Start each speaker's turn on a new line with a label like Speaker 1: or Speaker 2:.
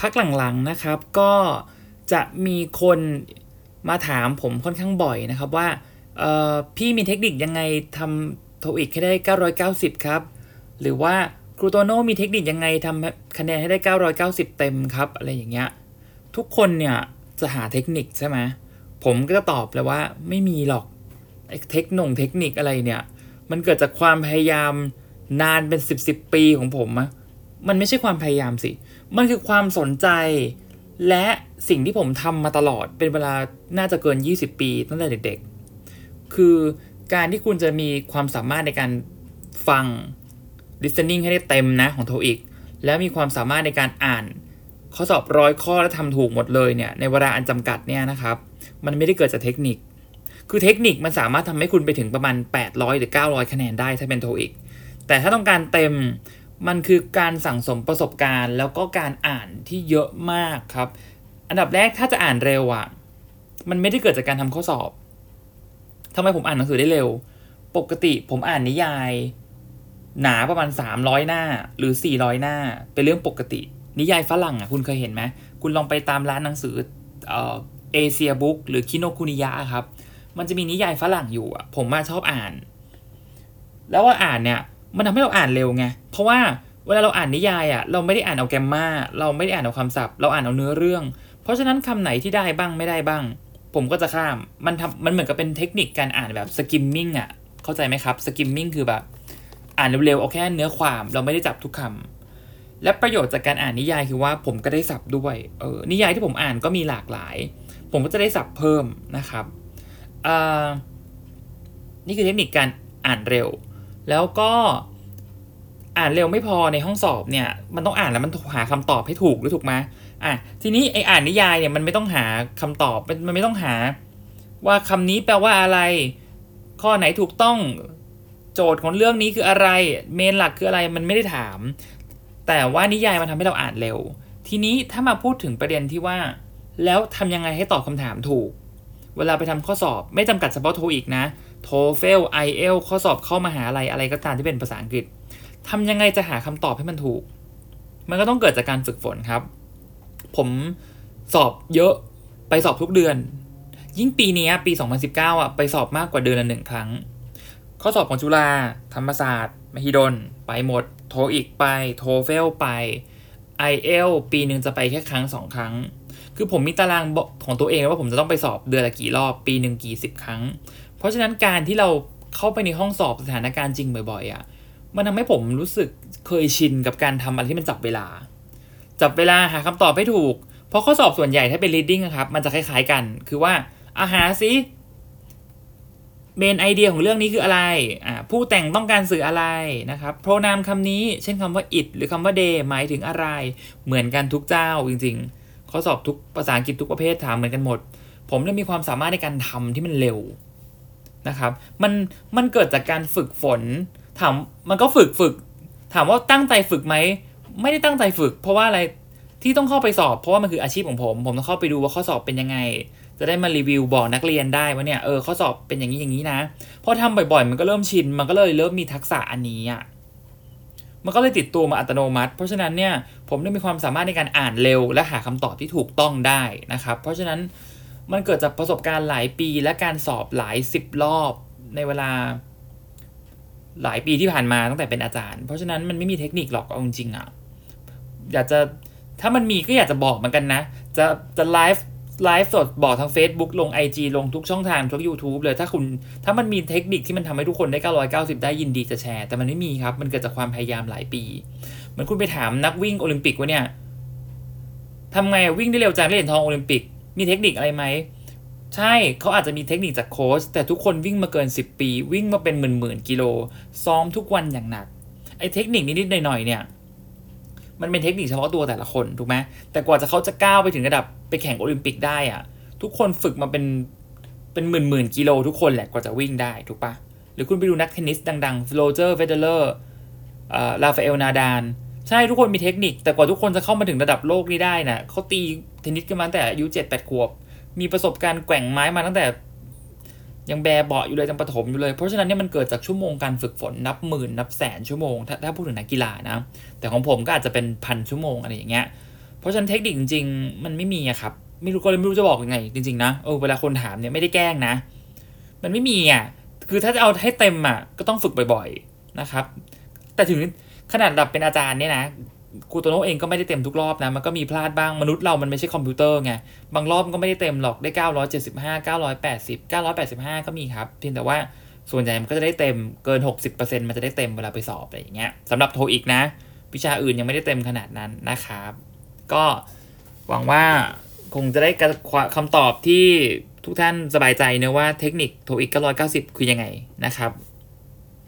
Speaker 1: พักหลังๆนะครับ ก็จะมีคนมาถามผมค่อนข้างบ่อยนะครับว่าพี่มีเทคนิคยังไงทำโทอีกให้ได้ 990 ครับ หรือว่าครูโตโน่มีเทคนิคยังไงทำคะแนนให้ได้ 990 เต็มครับ อะไรอย่างเงี้ย ทุกคนเนี่ยจะหาเทคนิคใช่ไหมผมก็จะตอบเลยว่าไม่มีหรอกเทคนงเทคนิคอะไรเนี่ย มันเกิดจากความพยายามนานเป็น 10บสปีของผมอะมันไม่ใช่ความพยายามสิ มันคือความสนใจ และสิ่งที่ผมทำมาตลอดเป็นเวลาน่าจะเกิน 20 ปีตั้งแต่เด็กๆ คือการที่คุณจะมีความสามารถในการฟัง listening ให้ได้เต็มนะของโทอีก แล้วมีความสามารถในการอ่าน ข้อสอบร้อยข้อแล้วทำถูกหมดเลยเนี่ยในเวลาอันจำกัดเนี่ยนะครับ มันไม่ได้เกิดจากเทคนิค คือเทคนิคมันสามารถทำให้คุณไปถึงประมาณ 800 หรือ 900 คะแนนได้ถ้าเป็นโทอีก แต่ถ้าต้องการเต็ม มันคือการสั่งสมประสบการณ์ แล้วก็การอ่านที่เยอะมากครับ อันดับแรกถ้าจะอ่านเร็วอะ่ะ มันไม่ได้เกิดจากการทำข้อสอบทำไมผมอ่านหนังสือได้เร็ว ปกติผมอ่านนิยาย หนาประมาณ 300 หน้าหรือ 400 หน้า เป็นเรื่องปกติ นิยายฝรั่งอะคุณเคยเห็นไหมคุณลองไปตามร้านหนังสือเอเชียบุ๊กหรือคิโนคุนิยะครับ มันจะมีนิยายฝรั่งอยู่อะ ผมมาชอบอ่าน แล้วว่าอ่านเนี่ย มันทำให้เราอ่านเร็วไง เพราะว่าเวลาเราอ่านนิยายอะเราไม่ได้อ่านเอา grammar เราไม่ได้อ่านเอาคำศัพท์ เราอ่านเอาเนื้อเรื่อง เพราะฉะนั้นคำไหนที่ได้บ้างไม่ได้บ้าง ผมก็จะข้าม มันทำมันเหมือนกับเป็นเทคนิคการอ่านแบบ skimming อะ เข้าใจไหมครับ skimming คือแบบ อ่านเร็วๆเอาแค่เนื้อความ เราไม่ได้จับทุกคำและประโยชน์จากการอ่านนิยายคือว่าผมก็ได้สับด้วย เออ นิยายที่ผมอ่านก็มีหลากหลาย ผมก็จะได้สับเพิ่มนะครับ อ่า นี่คือเทคนิคการอ่านเร็ว แล้วก็อ่านเร็วไม่พอในห้องสอบเนี่ยมันต้องอ่านแล้วมันหาคำตอบให้ถูกหรือถูกไหมอะทีนี้ไออ่านนิยายเนี่ยมันไม่ต้องหาคำตอบมันไม่ต้องหา ว่าคำนี้แปลว่าอะไร ข้อไหนถูกต้องโจทย์ของเรื่องนี้คืออะไรเมนหลักคืออะไรมันไม่ได้ถาม แต่ว่านิยายมันทำให้เราอ่านเร็ว ทีนี้ถ้ามาพูดถึงประเด็นที่ว่า แล้วทำยังไงให้ตอบคำถามถูก เวลาไปทำข้อสอบไม่จำกัดเฉพาะโทอีกนะ โทเฟลไอเอลข้อสอบเข้ามาหาอะไรอะไรก็ตามที่เป็นภาษาอังกฤษทำยังไงจะหาคำตอบให้มันถูก มันก็ต้องเกิดจากการฝึกฝนครับ ผมสอบเยอะไปสอบทุกเดือน ยิ่งปีนี้ปี 2019อะไปสอบมากกว่าเดือนละหนึ่งครั้ง ข้อสอบของจุฬาธรรมศาสตร์ มหิดล ไปหมด โทอีกไป โทเฟลไปไอเอลปีหนึ่งจะไปแค่ครั้งสองครั้ง คือผมมีตารางของตัวเองว่าผมจะต้องไปสอบเดือนละกี่รอบ ปีหนึ่งกี่สิบครั้ง เพราะฉะนั้นการที่เราเข้าไปในห้องสอบสถานการณ์จริงบ่อยๆอะมันทำให้ผมรู้สึกเคยชินกับการทำอะไรที่มันจับเวลา จับเวลาหาคำตอบให้ถูก เพราะข้อสอบส่วนใหญ่ถ้าเป็น reading นะครับ มันจะคล้ายๆกัน คือว่าอาหาสิเมนไอเดียของเรื่องนี้คืออะไรอ่าผู้แต่งต้องการสื่ออะไรนะครับ โปรนามคำนี้ เช่นคำว่า it หรือคำว่า day หมายถึงอะไร เหมือนกันทุกเจ้าจริงๆ ข้อสอบทุกภาษาอังกฤษทุกประเภทถามเหมือนกันหมด ผมได้มีความสามารถในการทำที่มันเร็ว นะครับ มันมันเกิดจากการฝึกฝนถามมันก็ฝึกฝึก ถามว่าตั้งใจฝึกไหมไม่ได้ตั้งใจฝึก เพราะว่าอะไรที่ต้องเข้าไปสอบ เพราะว่ามันคืออาชีพของผม ผมต้องเข้าไปดูว่าข้อสอบเป็นยังไง จะได้มารีวิวบอกนักเรียนได้ว่าเนี่ยเออข้อสอบเป็นอย่างนี้อย่างนี้นะพอทำบ่อยๆ มันก็เริ่มชินมันก็เลยเริ่มมีทักษะอันนี้อะมันก็เลยติดตัวมาอัตโนมัติ เพราะฉะนั้นเนี่ยผมได้มีความสามารถในการอ่านเร็ว และหาคำตอบที่ถูกต้องได้นะครับ เพราะฉะนั้น มันเกิดจากประสบการณ์หลายปีและการสอบหลายสิบรอบในเวลา หลายปีที่ผ่านมาตั้งแต่เป็นอาจารย์ เพราะฉะนั้นมันไม่มีเทคนิคหรอกเอาจริงๆอะอยากจะถ้ามันมีก็อยากจะบอกเหมือนกันนะ จะจะไลฟ์ไลฟ์สดบอกทาง Facebook ลง IG ลงทุกช่องทางทุก YouTube เลยถ้าคุณถ้ามันมีเทคนิคที่มันทำให้ทุกคนได้ 990 ได้ยินดีจะแชร์ แต่มันไม่มีครับ มันเกิดจากความพยายามหลายปี เหมือนคุณไปถามนักวิ่งโอลิมปิกว่าเนี่ยทำไงวิ่งได้เร็วจังได้เหรียญทองโอลิมปิก มีเทคนิคอะไรไหม ใช่เขาอาจจะมีเทคนิคจากโค้ชแต่ทุกคนวิ่งมาเกิน 10 ปี วิ่งมาเป็นหมื่นหมื่นกิโล ซ้อมทุกวันอย่างหนักไอ้เทคนิคนิดๆหน่อยๆเนี่ยมันเป็นเทคนิคเฉพาะตัวแต่ละคนถูกไหมแต่กว่าจะเขาจะก้าวไปถึงระดับไปแข่งโอลิมปิกได้อะทุกคนฝึกมาเป็นเป็นหมื่นหมื่นกิโลทุกคนแหละกว่าจะวิ่งได้ถูกปะหรือคุณไปดูนักเทนนิสดังๆโรเจอร์เฟเดอเรอร์ราฟาเอลนาดาล ใช่ทุกคนมีเทคนิค แต่กว่าทุกคนจะเข้ามาถึงระดับโลกนี้ได้น่ะเขาตีเทนนิสกันมาตั้งแต่อายุเจ็ดแปดขวบ มีประสบการณ์แกว่งไม้มาตั้งแต่ ยังแบเบาอยู่เลยจังประถมอยู่เลย เพราะฉะนั้นเนี่ยมันเกิดจากชั่วโมงการฝึกฝนนับหมื่นนับแสนชั่วโมง ถ้าถ้าพูดถึงนักกีฬานะ แต่ของผมก็อาจจะเป็นพันชั่วโมงอะไรอย่างเงี้ย เพราะฉะนั้นเทคนิคจริงๆมันไม่มีอะครับ ไม่รู้ก็เลยไม่รู้จะบอกยังไง จริงๆนะเออเวลาคนถามเนี่ยไม่ได้แกล้งนะ มันไม่มีอะคือถ้าจะเอาให้เต็มอะก็ต้องฝึกบ่อย ๆนะครับ แต่ถึง ขนาดระดับเป็นอาจารย์เนี่ยนะครูโตโน่เองก็ไม่ได้เต็มทุกรอบนะ มันก็มีพลาดบ้าง มนุษย์เรามันไม่ใช่คอมพิวเตอร์ไง บางรอบก็ไม่ได้เต็มหรอกได้ 975 980 985 ก็มีครับ เพียงแต่ว่าส่วนใหญ่มันก็จะได้เต็มเกิน 60%มันจะได้เต็มเวลาไปสอบอะไรอย่างเงี้ยสำหรับโทอีกนะ วิชาอื่นยังไม่ได้เต็มขนาดนั้นนะครับ ก็หวังว่าคงจะได้คำตอบที่ทุกท่านสบายใจเนะว่าเทคนิคโทอีก990 คือยังไงนะครับ